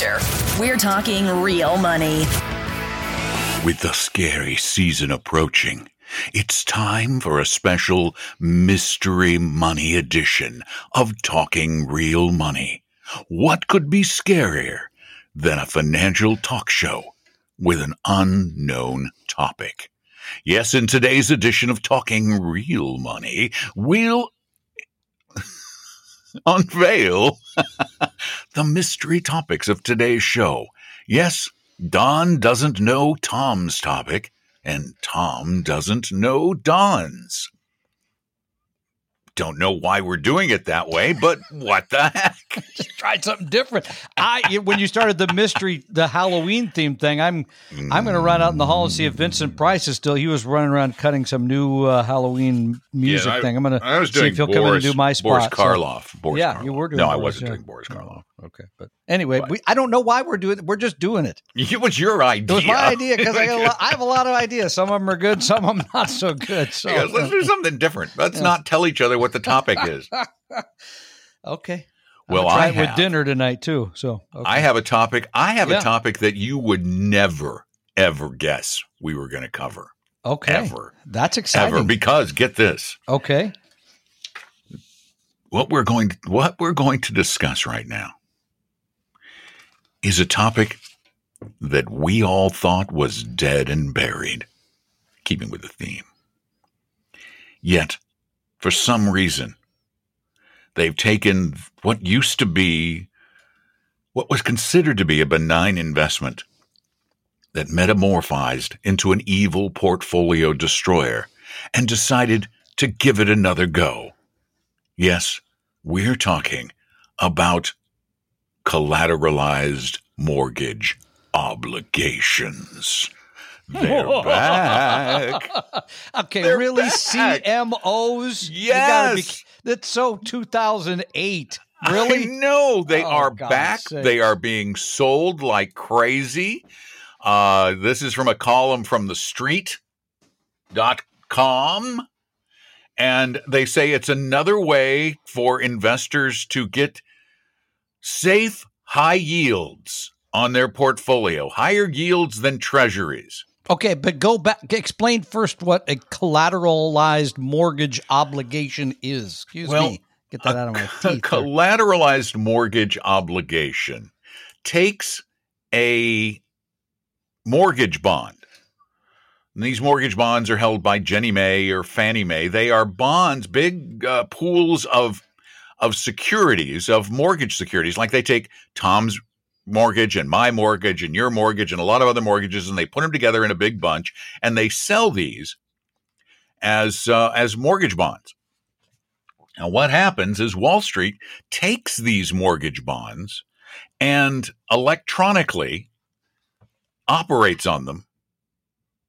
Future. We're talking real money. With the scary season approaching, it's time for a special Mystery Money edition of Talking Real Money. What could be scarier than a financial talk show with an unknown topic? Yes, in today's edition of Talking Real Money, we'll unveil the mystery topics of today's show. Yes, Don doesn't know Tom's topic, and Tom doesn't know Don's. Don't know why we're doing it that way, but what the heck? Just tried something different. I when you started the mystery, the Halloween theme thing, I'm I'm going to run out in the hall and see if Vincent Price is still. He was running around cutting some new uh, Halloween music Yeah, I- thing. I'm going I was to see if he'll come in and do my Boris spot. so- Karloff. Boris yeah, Karloff. you were doing. No, I wasn't yeah. doing Boris Karloff. Okay, but anyway, we, I don't know why we're doing it. We're just doing it. It was your idea. It was my idea because I, lot- I have a lot of ideas. Some of them are good, some of them not so good. So Because let's do something different. Let's Yeah. not tell each other what the topic is. okay. Well, I it with dinner tonight too. So okay. I have a topic. I have Yeah. a topic that you would never, ever guess we were going to cover. okay. Ever. That's exciting. Ever. Because get this. okay. What we're going to, what we're going to discuss right now is a topic that we all thought was dead and buried, keeping with the theme. Yet, for some reason, they've taken what used to be what was considered to be a benign investment that metamorphized into an evil portfolio destroyer and decided to give it another go. Yes, we're talking about collateralized mortgage obligations. They're back. okay, They're really? back. CMOs? Gotta be- Yes. that's so 2008. Really? No, they Oh, are God's back. sakes. They are being sold like crazy. Uh, this is from a column from the street.com. And they say it's another way for investors to get safe, high yields on their portfolio, higher yields than treasuries. Okay, but go back. Explain first what a collateralized mortgage obligation is. Excuse Well, me. Get that out of my A teeth. there. collateralized mortgage obligation takes a mortgage bond. And these mortgage bonds are held by Ginnie Mae or Fannie Mae. They are bonds, big uh, pools of of securities, of mortgage securities. Like they take Tom's mortgage and my mortgage and your mortgage and a lot of other mortgages, and they put them together in a big bunch, and they sell these as uh, as mortgage bonds. Now, what happens is Wall Street takes these mortgage bonds and electronically operates on them.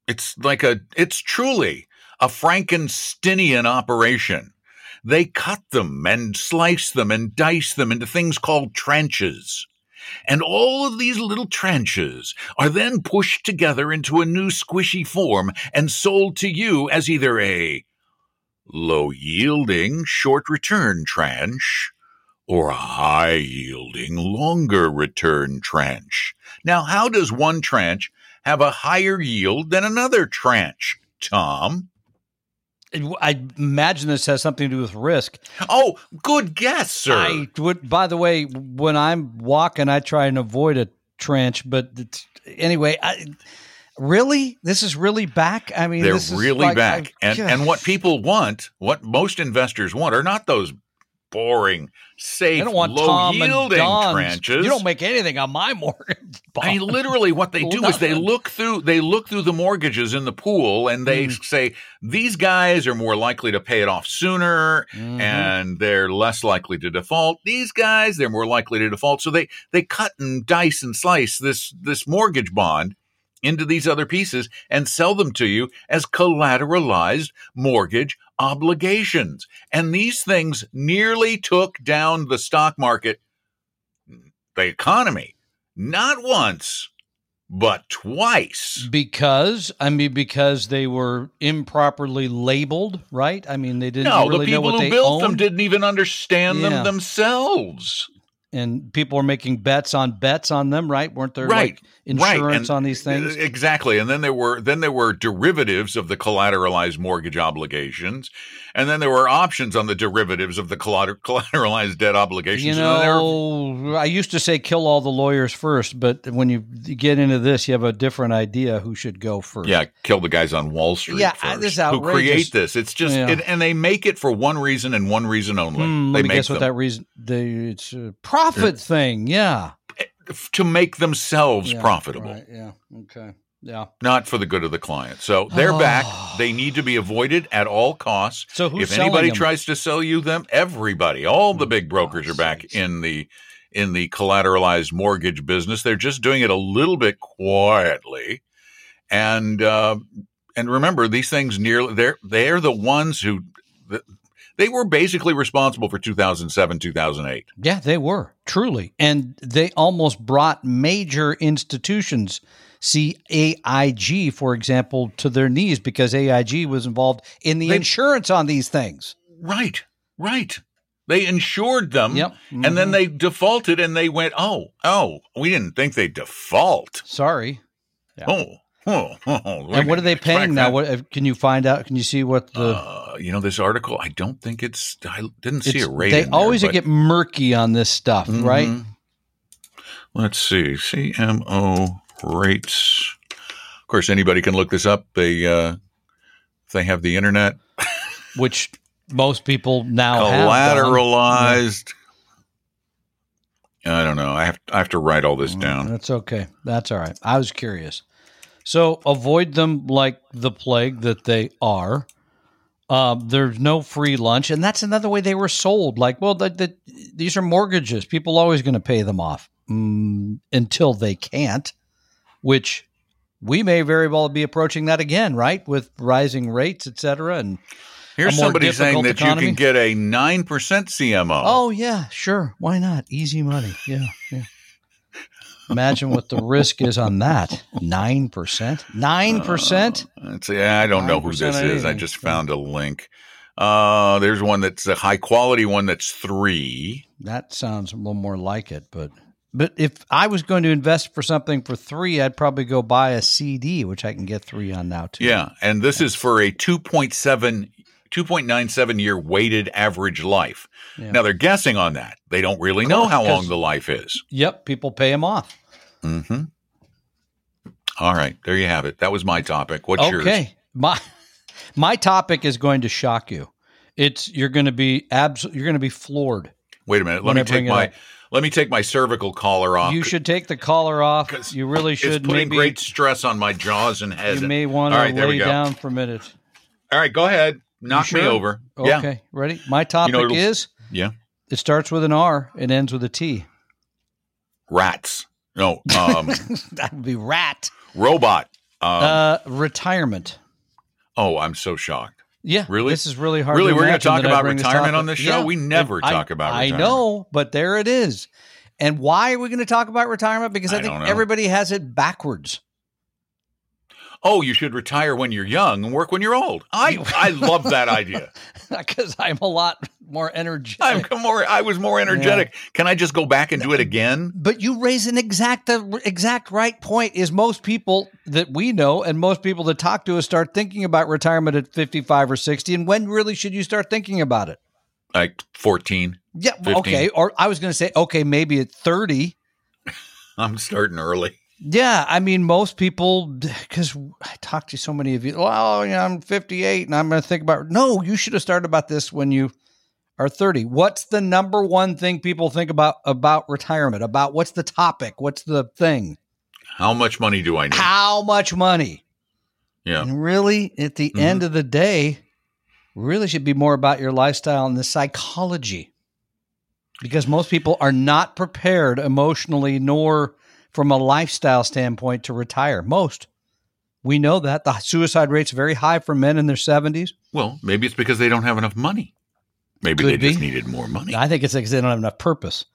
It's like a, it's truly a Frankensteinian operation. They cut them and slice them and dice them into things called trenches. And all of these little trenches are then pushed together into a new squishy form and sold to you as either a low yielding short return tranche or a high yielding longer return tranche. Now, how does one tranche have a higher yield than another tranche, Tom? I imagine this has something to do with risk. Oh, good guess, sir. I would. By the way, when I'm walking, I try and avoid a trench. But anyway, I, really, this is really back. I mean, They're this is really like- back. I- and and what people want, what most investors want, are not those boring, safe, I don't want low Tom yielding tranches. You don't make anything on my mortgage. I mean, literally, what they do is they look through they look through the mortgages in the pool, and they Mm. say these guys are more likely to pay it off sooner, Mhm. and they're less likely to default. These guys, they're more likely to default. So they they cut and dice and slice this this mortgage bond into these other pieces and sell them to you as collateralized mortgage obligations. And these things nearly took down the stock market, the economy, not once, but twice. because I mean because they were improperly labeled, right? I mean they didn't No, really the people who built them didn't even understand Yeah. them themselves. And people were making bets on bets on them, right? Weren't there Right, like insurance and- on these things? Exactly. And then there were then there were derivatives of the collateralized mortgage obligations, and then there were options on the derivatives of the collateralized debt obligations. You And were- know, I used to say kill all the lawyers first, but when you get into this, you have a different idea who should go first. Yeah, kill the guys on Wall Street. Yeah, first, I- this is who create this. It's just, Yeah. it, and they make it for one reason and one reason only. Hmm, they let me make guess what that reason. They, it's a profit thing. Yeah. to make themselves Yeah, profitable, right, yeah. Okay. Yeah. not for the good of the client. So they're back. They need to be avoided at all costs. So who's if anybody them? tries to sell you them, everybody, all the big brokers are back sakes. in the in the collateralized mortgage business. They're just doing it a little bit quietly, and uh, and remember these things nearly they're they're the ones who they were basically responsible for 2007 2008 Yeah, they were truly, and they almost brought major institutions, see AIG, for example, to their knees because AIG was involved in the They- insurance on these things. right right they insured them Yep. and then Mhm. they defaulted and they went oh oh we didn't think they'd default Sorry. Yeah. oh oh, oh And what are they paying now? that. What can you find out? Can you see what the? uh, you know this article i don't think it's i didn't see a rating they always there, get murky on this stuff, right? Mhm. let's see cmo rates of course anybody can look this up they uh if they have the internet Which most people now collateralized i don't know i have i have to write all this down That's okay. That's all right. I was curious. So avoid them like the plague that they are. Um, there's no free lunch, and that's another way they were sold. Like, well, the, the, these are mortgages. People are always going to pay them off mm, until they can't. Which we may very well be approaching that again, right? With rising rates, et cetera. And Here's somebody saying that economy? you can get a 9% CMO. Oh yeah, sure. Why not? Easy money. Yeah, yeah. Imagine what the risk is on that. Nine percent. Nine percent. Let's see, I don't know who this is. I just found a link. Uh, there's one that's a high quality one that's three. That sounds a little more like it, but but if I was going to invest for something for three, I'd probably go buy a CD, which I can get three on now too. Yeah. And this is for a 2.7, 2.97 year weighted average life. Yeah. Now they're guessing on that. They don't really know how long the life is. Yep. People pay them off. hmm All right. There you have it. That was my topic. What's yours? Okay. My my topic is going to shock you. It's you're going to be abs- You're going to be floored. Wait a minute. Let me take my up. let me take my cervical collar off. You should take the collar off. You really It's should. putting Maybe great stress on my jaws and head. you may want to right, there lay down for a minute. All right, go ahead. Knock me over. Okay, Yeah. ready? My topic it'll- is Yeah. it starts with an R, it ends with a T. Rats. No. Um, that would be rat. robot. Um, Uh, retirement. oh, I'm so shocked. Yeah, really? This is really hard. Really? to We're gonna talk about retirement on this show? We never I- talk about I know, but there it is. And why are we going to talk about retirement? Because I, I think everybody has it backwards. Oh, you should retire when you're young and work when you're old. I I love that idea. Because I'm a lot more energetic. I'm more. I was more energetic. Can I just go back and do it again? But you raise an exact uh, the exact right point. Is most people that we know and most people that talk to us start thinking about retirement at fifty five or sixty, and when really should you start thinking about it? Like 14. Yeah, 15. okay. Or I was going to say, okay, maybe at thirty. I'm starting early. Yeah, I mean, most people, because I talk to so many of you. Well, you know, I'm 58 and I'm going to think about. No, you should have started about this when you are 30. What's the number one thing people think about about retirement? About what's the topic? What's the thing? How much money do I need? How much money? yeah. And really, at the Mhm. end of the day, really should be more about your lifestyle and the psychology. Because most people are not prepared emotionally nor from a lifestyle standpoint to retire. Most. We know that. The suicide rate's very high for men in their 70s. Well, maybe it's because they don't have enough money. Maybe Could they just needed more money. I think it's because they don't have enough purpose.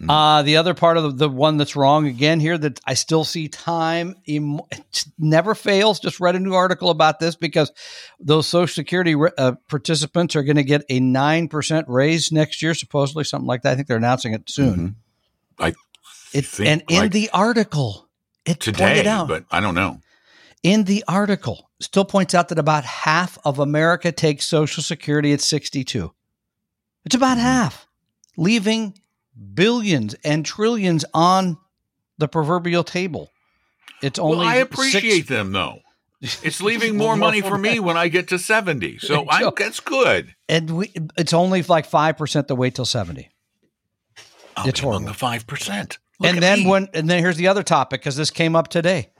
Mm. Uh, the other part of the, the one that's wrong again here that I still see time em- it never fails. Just read a new article about this because those Social Security uh, participants are going to get a nine percent raise next year, supposedly something like that. I think they're announcing it soon. I It, think and in like the article, it today, pointed out but I don't know. in the article still points out that about half of America takes Social Security at 62. It's Mm-hmm. about half, leaving billions and trillions on the proverbial table. It's only well, I appreciate six- them though. It's leaving more money for me when I get to 70. So I, that's good. and we, it's only like 5% to wait till 70. I'll It's be among horrible. the 5%. Look and then me. when and then here's the other topic because this came up today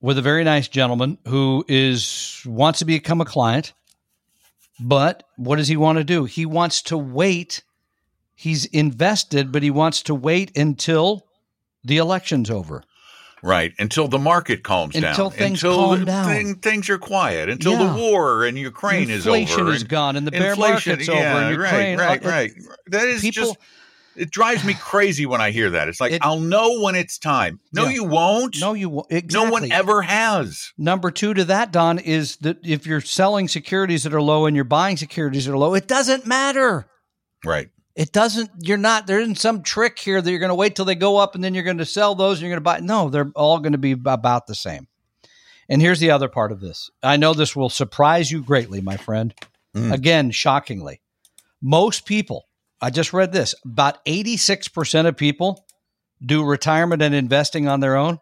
with a very nice gentleman who is wants to become a client but what does he want to do he wants to wait he's invested but he wants to wait until the election's over Right, until the market calms down. Until things until calm down. thing- things are quiet. Until Yeah. the war in Ukraine inflation is over. Inflation is gone and the bear market's yeah, over in Ukraine. Right, right, right. That is people- just. It drives me crazy when I hear that. It's like It- I'll know when it's time. No, Yeah. you won't. no you won't no one ever has. Number two to that, Don, is that if you're selling securities that are low and you're buying securities that are low, it doesn't matter. Right. It doesn't, you're not, there isn't some trick here that you're going to wait till they go up and then you're going to sell those and you're going to buy. No, they're all going to be about the same. And here's the other part of this. I know this will surprise you greatly, my friend. Mm. Again, shockingly, most people, I just read this, about 86% of people do retirement and investing on their own.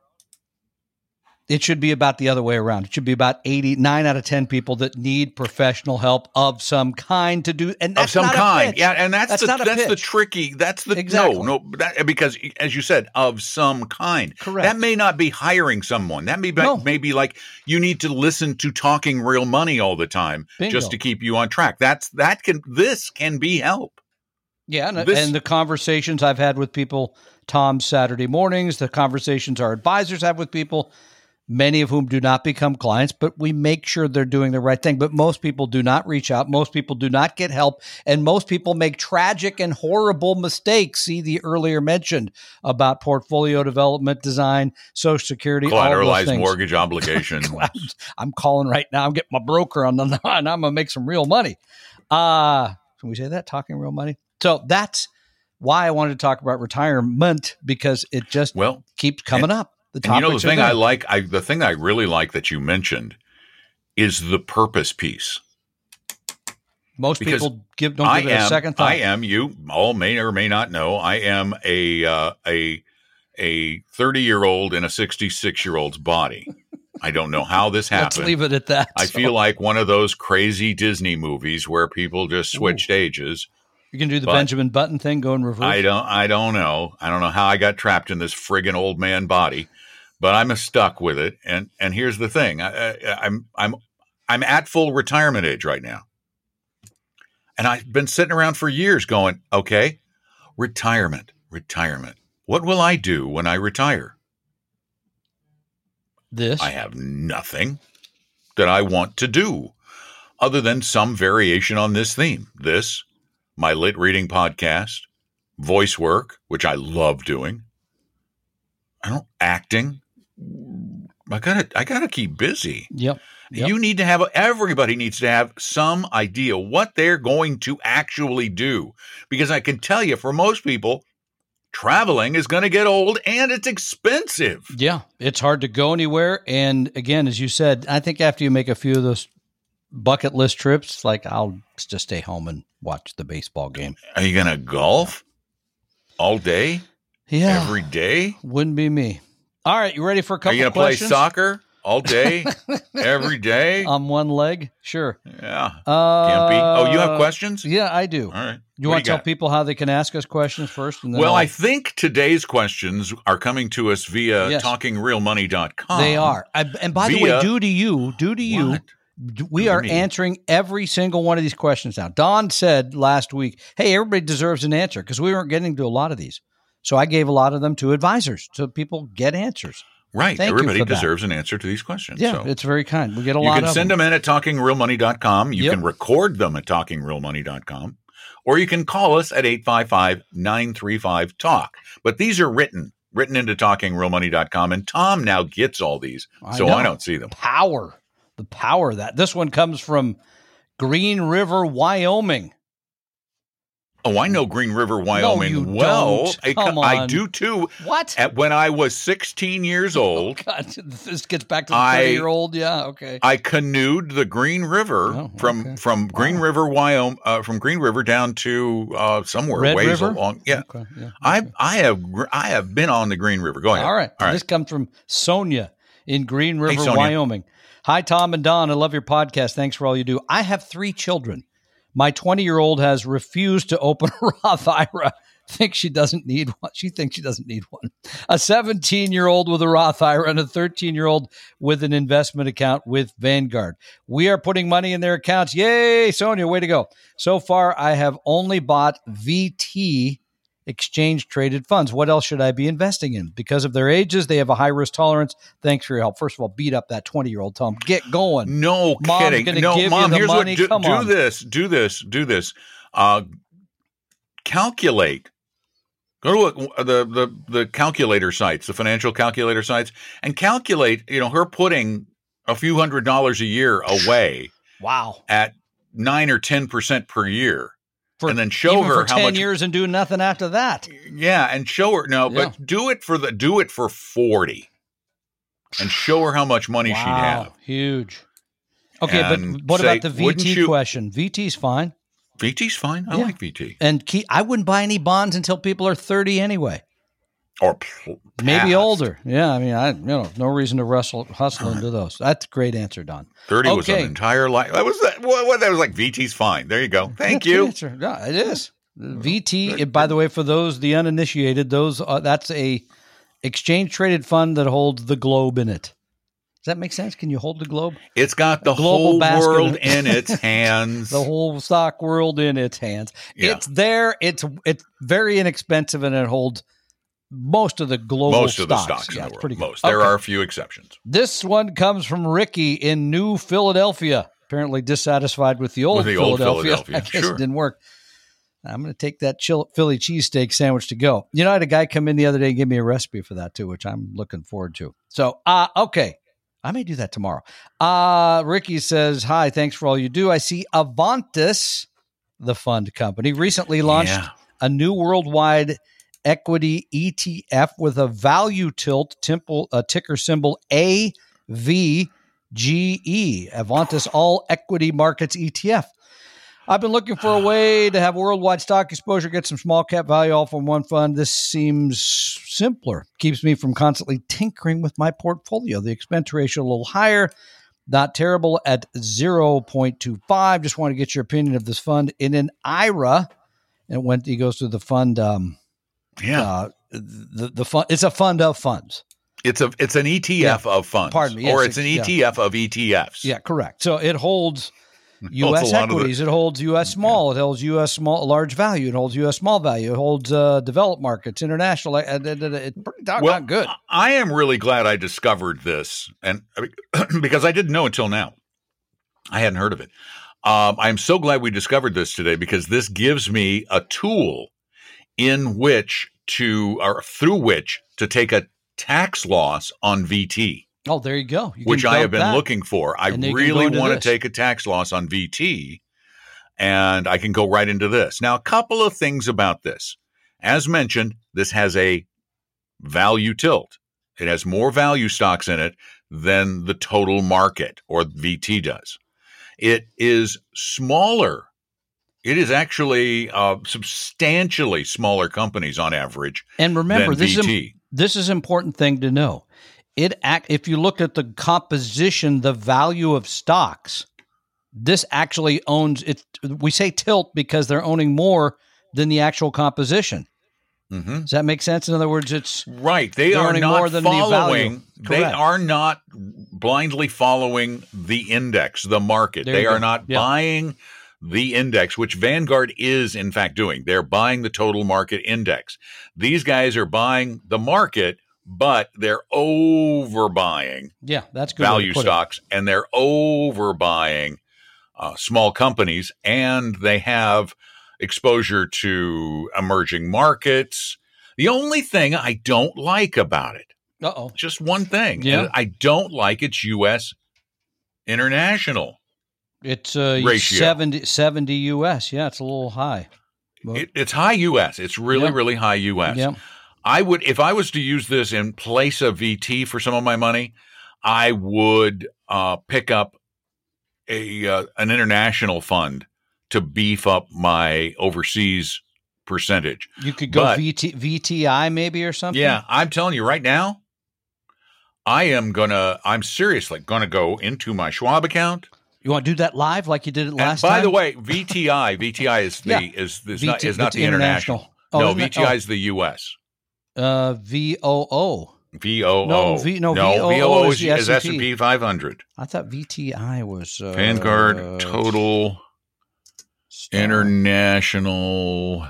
It should be about the other way around. It should be about 89 out of 10 people that need professional help of some kind to do. And Of that's some not a kind. pitch. Yeah, and that's, That's the that's the tricky. That's the Exactly. no, no, that, because as you said, of some kind. Correct. That may not be hiring someone. That may be, No. maybe like you need to listen to talking real money all the time Bingo. just to keep you on track. That's that can this can be help. Yeah, and, This- and the conversations I've had with people, Tom, Saturday mornings, the conversations our advisors have with people, many of whom do not become clients, but we make sure they're doing the right thing. But most people do not reach out. Most people do not get help. And most people make tragic and horrible mistakes. See the earlier mentioned about portfolio development, design, Social Security, Collateralized mortgage obligation. I'm calling right now. I'm getting my broker on the line. I'm gonna make some real money. Uh can we say that? Talking real money. So that's why I wanted to talk about retirement because it just well, keeps coming up. The and you know the thing I like, I the thing I really like that you mentioned is the purpose piece. Most because people give don't I give it am, a second thought. I am. You all may or may not know. I am a uh, a a thirty year old in a sixty six year old's body. I don't know how this happened. Let's leave it at that. I So feel like one of those crazy Disney movies where people just switched ages. You can do the but- Benjamin Button thing, go in reverse. I don't. I don't know. I don't know how I got trapped in this friggin' old man body, but I'm stuck with it. And and here's the thing. I, I, I'm I'm I'm at full retirement age right now, and I've been sitting around for years going, okay, retirement, retirement. What will I do when I retire? this. I have nothing that I want to do other than some variation on this theme. This, my lit reading podcast, voice work, which I love doing. I don't acting. I gotta I gotta keep busy. Yep. Yep. You need to have everybody needs to have some idea what they're going to actually do. Because I can tell you for most people, traveling is going to get old and it's expensive. Yeah, it's hard to go anywhere. And again, as you said, I think after you make a few of those bucket list trips, like I'll just stay home and watch the baseball game. Are you going to golf all day, Yeah, every day? wouldn't be me. All right, you ready for a couple? Are you going to play soccer all day, every day. on one leg. Sure. yeah. Uh, Can't be. Oh, you have questions? Yeah, I do. All right. You What want to tell got? people how they can ask us questions first? And then Well, I'll- I think today's questions are coming to us via Yes. talkingrealmoney.com. they are. I, and by the way, via- due to you, due to you, What? We are answering every single one of these questions now. Don said last week, "Hey, everybody deserves an answer" because we weren't getting to a lot of these. So I gave a lot of them to advisors, so people get answers. Right. Thank Everybody for that. deserves an answer to these questions. Yeah, So it's very kind. We get a you lot of You can send them. them in at talkingrealmoney.com. You Yep. can record them at talkingrealmoney.com. Or you can call us at 855 935 TALK. But these are written, written into talkingrealmoney.com. And Tom now gets all these, I so know. I don't see them. Power, the power of that. This one comes from Green River, Wyoming. Oh, I know Green River, Wyoming you well. I, I do too. What? At, when I was 16 years old, God, this gets back to the I- thirty-year-old. Yeah, okay. I canoed the Green River Oh, from okay. from Green Wow. River, Wyoming, uh, from Green River down to uh, somewhere Red ways River? along. Yeah, Okay, yeah. I I have I have been on the Green River. Go ahead. All right. all right. This comes from Sonia in Green River, Sonia. Wyoming. Hi, Tom and Don. I love your podcast. Thanks for all you do. I have three children. My 20 year old has refused to open a Roth IRA. Thinks she doesn't need one. She thinks she doesn't need one. A 17 year old with a Roth IRA and a 13 year old with an investment account with Vanguard. We are putting money in their accounts. Yay, Sonia, way to go. So far, I have only bought VT exchange traded funds. What else should I be investing in? Because of their ages, they have a high risk tolerance. Thanks for your help. First of all, beat up that 20 year old. Them, get going. No Mom's kidding. No, give you mom. the here's money. what. Do, Come do on. this. Do this. Do this. Uh, calculate. Go to a, the the the calculator sites, the financial calculator sites, and calculate. You know, her putting a few hundred dollars a year away Wow. at nine or ten percent per year, For, and then show her for how 10 much. years and do nothing after that. Yeah, and show her no, Yeah. but do it for the do it for forty, and show her how much money she'd have. Huge. Okay, And but what say, about the VT you- question? VT's fine. VT's fine. I Yeah. like VT And key, I wouldn't buy any bonds until people are 30 anyway. Or pl- Maybe older. Yeah, I mean, I you know, no reason to wrestle hustle into those. That's a great answer, Don. Thirty was an entire life. That was that. What, that was like. VT's fine. There you go. Thank you. answer. Yeah, it is. VT, it- by the way, for those the uninitiated, those uh, that's a exchange traded fund that holds the globe in it. Does that make sense? Can you hold the globe? It's got the whole basket world in its hands. The whole stock world in its hands. Yeah. It's there. It's it's very inexpensive, and it holds most of the global Most of the stocks. Yeah, in the pretty world. Most. There Okay. are a few exceptions. This one comes from Ricky in New Philadelphia. Apparently dissatisfied with the old With the old Philadelphia. Philadelphia, I guess sure. it didn't work. I'm going to take that chill, Philly cheesesteak sandwich to go. You know, I had a guy come in the other day and give me a recipe for that too, which I'm looking forward to. So, uh, okay. I may do that tomorrow. Uh, Ricky says, Hi, thanks for all you do. I see Avantis, the fund company, recently launched Yeah. a new worldwide equity ETF with a value tilt temple, uh, ticker symbol AVGE, Avantis All Equity Markets ETF. I've been looking for a way to have worldwide stock exposure, get some small cap value all from one fund. This seems simpler, keeps me from constantly tinkering with my portfolio. The expense ratio a little higher, not terrible at 0.25. Just want to get your opinion of this fund in an IRA. And when he goes through the fund, um, Yeah. uh, the the fund it's a fund of funds. it's a it's an ETF of funds. Pardon me, or yes, it's an yeah. ETF of E ETFs. Yeah, correct. So it holds U.S. a lot the- equities. It holds U.S. small. It holds U.S. small large value. It holds U.S. small value. It holds uh, developed markets, international. uh, It's pretty doggone Well, good. I am really glad I discovered this, and because I didn't know until now, I hadn't heard of it. Um, I'm so glad we discovered this today because this gives me a tool in which to or through which to take a tax loss on VT, Oh, there you go. You which I have been that. looking for. I And then you can really want to this. take a tax loss on VT, and I can go right into this. Now, a couple of things about this. As mentioned, this has a value tilt. It has more value stocks in it than the total market or VT does. It is smaller. It is actually uh, substantially smaller companies on average And remember, this is VT. this is important thing to know. it act if you look at the composition, the value of stocks, this actually owns it. We say tilt because they're owning more than the actual composition. Mm-hmm. Does that make sense? In other words, it's Right. They They're not more than the following. They are not blindly following the index, the market. There they are go. not Yeah. buying the index, which Vanguard is in fact doing. They're buying the total market index. These guys are buying the market, but they're overbuying yeah, that's good. value put it. stocks and they're overbuying uh, small companies and they have exposure to emerging markets. The only thing I don't like about it, Uh oh. just one thing, Yeah. I don't like it's U.S. international. It's uh, Ratio. 70, 70 US. Yeah, it's a little high. It, it's high U.S. It's really, really high U.S. yeah. I would, if I was to use this in place of VT for some of my money, I would uh, pick up a uh, an international fund to beef up my overseas percentage. You could go But- VT, VTI maybe or something. Yeah, I'm telling you right now, I am gonna, I'm seriously gonna go into my Schwab account. You want to do that live like you did it And last by time? the way, VTI, VTI is the Yeah. is is VT not is not the international. Oh, no, isn't it? VTI is the U.S. Oh, uh, VOO. VOO. No, V- no, no VOO VOO is is, S&P. S&P 500. I thought VTI was uh, Vanguard Total Star. International.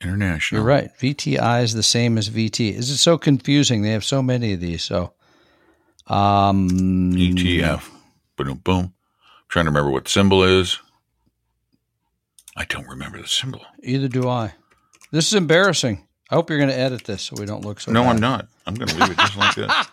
International. You're right. VTI is the same as VT. Is it so confusing? They have so many of these. So, um, ETF. Boom, boom. trying to remember what symbol is. I don't remember the symbol. Either do I. This is embarrassing. I hope you're going to edit this so we don't look so. no, bad. I'm not. I'm going to leave it just like this.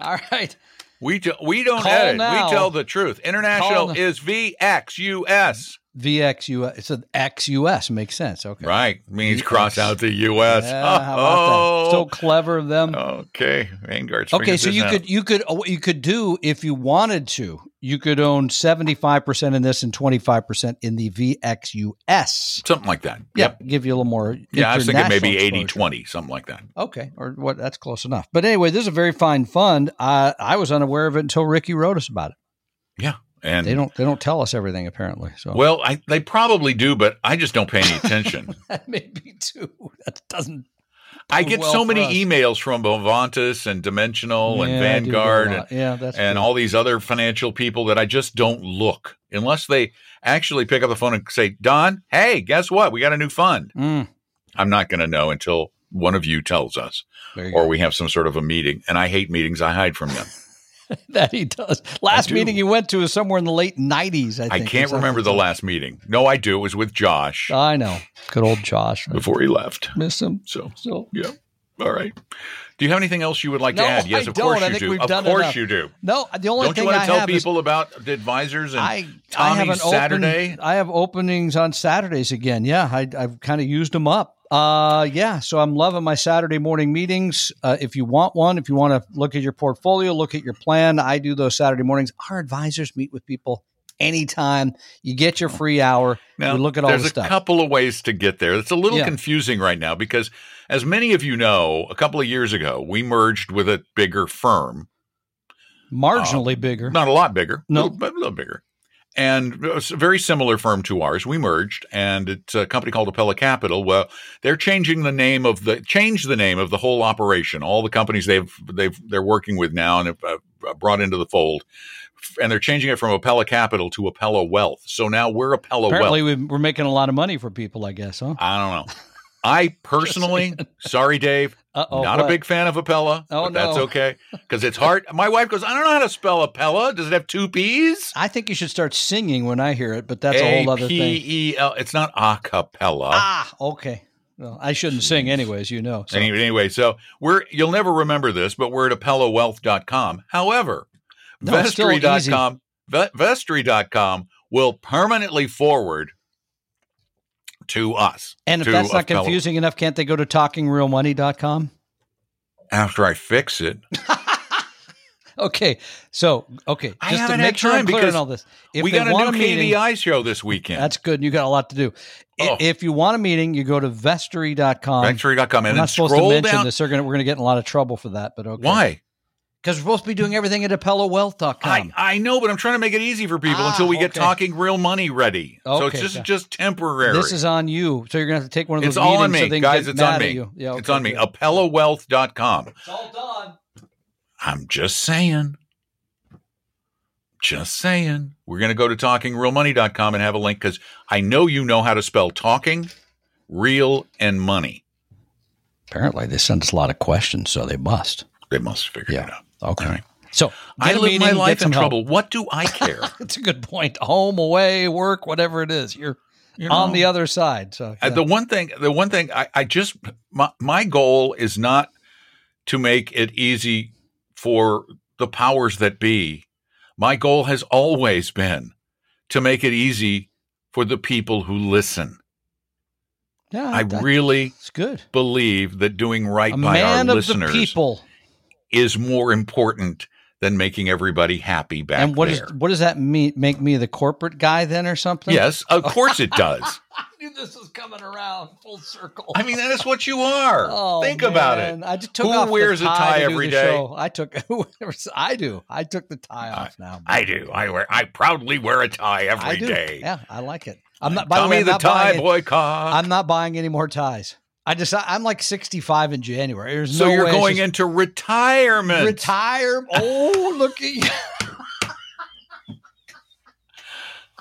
All right. We do, we don't Call edit. now. We tell the truth. International is VXUS. VXUS. It's an XUS. Makes sense. Okay. Right. Means VX. cross out the US. Yeah, that? So clever of them. okay. Vanguard's Okay, so you out. could you could uh, what you could do if you wanted to. You could own seventy five percent in this and twenty five percent in the VXUS. something like that. Yeah, Yep. give you a little more. Yeah, I was thinking maybe international 80 exposure. 20, something like that. Okay, or what? That's close enough. But anyway, this is a very fine fund. I I was unaware of it until Ricky wrote us about it. Yeah. And They don't they don't tell us everything apparently. So well, I, they probably do, but I just don't pay any attention. that may be too. That doesn't. I get well so many us. emails from Avantis and Dimensional and Yeah, I do get a Vanguard and, yeah, that's and true. all these other financial people that I just don't look unless they actually pick up the phone and say, Don, hey, guess what? We got a new fund. Mm, I'm not going to know until one of you tells us you or go. we have some sort of a meeting. And I hate meetings. I hide from them. that he does. Last do. meeting you went to is somewhere in the late nineties. I, I can't remember the last meeting. No, I do. It was with Josh I know. Good old Josh. Before he left. miss him. So, So yeah. All right. Do you have anything else you would like No, to add? Yes, I of course don't. I you do. of course enough. you do. no, the only thing I have. Don't you thing want I to tell have is people about the advisors and I I have an Saturday? Open, I have openings on Saturdays again. Yeah, I, I've kind of used them up. Uh, yeah, so I'm loving my Saturday morning meetings. Uh, if you want one, if you want to look at your portfolio, look at your plan, I do those Saturday mornings. Our advisors meet with people anytime. You get your free hour. Now, you look at all there's the a couple of ways to get there. It's a little Yeah. confusing right now because, as many of you know, a couple of years ago, we merged with a bigger firm. Marginally bigger. Not a lot bigger, No. little- but a little bigger. And it's a very similar firm to ours. We merged, and it's a company called Apella Capital. Well, they're changing the name of the changed the name of the whole operation. All the companies they've they've they're working with now and have uh, brought into the fold, and they're changing it from Apella Capital to Apella Wealth. So now we're Apella Apparently, Wealth. we- we're making a lot of money for people, I guess, huh? I don't know. I personally, sorry, Dave, Uh-oh, not a big fan of Apella, Oh, but that's okay because it's hard. My wife goes, I don't know how to spell Apella. Does it have two P's? I think you should start singing when I hear it, but that's a whole other thing. A-P-E-L. It's not a cappella. Ah, okay. Well, I shouldn't sing anyways, you know. So. Anyway, anyway, so we're you'll never remember this, but we're at ApellaWealth.com. However, No, Vestry.com, Ve- Vestry.com will permanently forward to us. And if that's not confusing enough, can't they go to talkingrealmoney.com? after I fix it, Okay, so okay, I just to make sure I'm clear on all this. If we got a want new meeting, KVI show this weekend. That's good. You got a lot to do. Oh. If you want a meeting, you go to vestory.com. Factory.com I'm and not supposed to mention down. this. Gonna, we're going to get in a lot of trouble for that, but okay. Why? Because we're supposed to be doing everything at ApellaWealth.com. I, I know, but I'm trying to make it easy for people Ah, until we get okay. talking real money ready. Okay, so it's just got- just temporary. this is on you. So you're going to have to take one of those things. it's all on meetings so me, guys. It's on me. you. Yeah, it's okay, on me. good. ApellaWealth.com. It's all done. I'm just saying. Just saying. We're going to go to talkingrealmoney.com and have a link because I know you know how to spell talking, real, and money. Apparently, they send us a lot of questions, so they must. They must figure it out. Okay. Right. So I live meeting, my life in help. trouble. What do I care? It's a good point. Home, away, work, whatever it is, you're You on the other side. So Uh, the one thing, the one thing I, I just my, my goal is not to make it easy for the powers that be. My goal has always been to make it easy for the people who listen. yeah, I really good. believe that doing right A by our of listeners the people. Is more important than making everybody happy back and what there. is what does that mean? Make me the corporate guy then, or something? yes, of course it does. I knew this was coming around full circle. I mean, that is what you are. Oh, Think about it. I just took Who off the wears a tie to do every the day? show. I took. I do. I took the tie off now. I do. I wear. I proudly wear a tie every I day. Yeah, I like it. I'm not. By the Tommy way, I'm the tie buying, boycott. I'm not buying any more ties. I just. I'm like 65 in January. There's so no you're way going it's into retirement. just retire. Oh, look at you.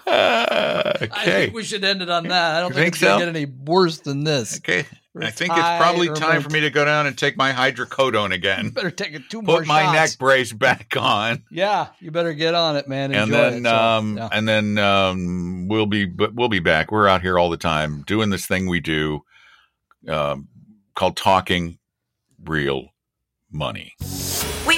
Uh, I okay. think we should end it on that. I don't You think, think it's gonna get any worse than this. okay. I think it's probably time for me to go down and take my hydrocodone again. Better take it two more Put my shots. neck brace back on, Yeah, you better get on it, man. and then it. So, um, yeah. and then um, we'll be but we'll be back. We're out here all the time doing this thing we do um, called talking real money.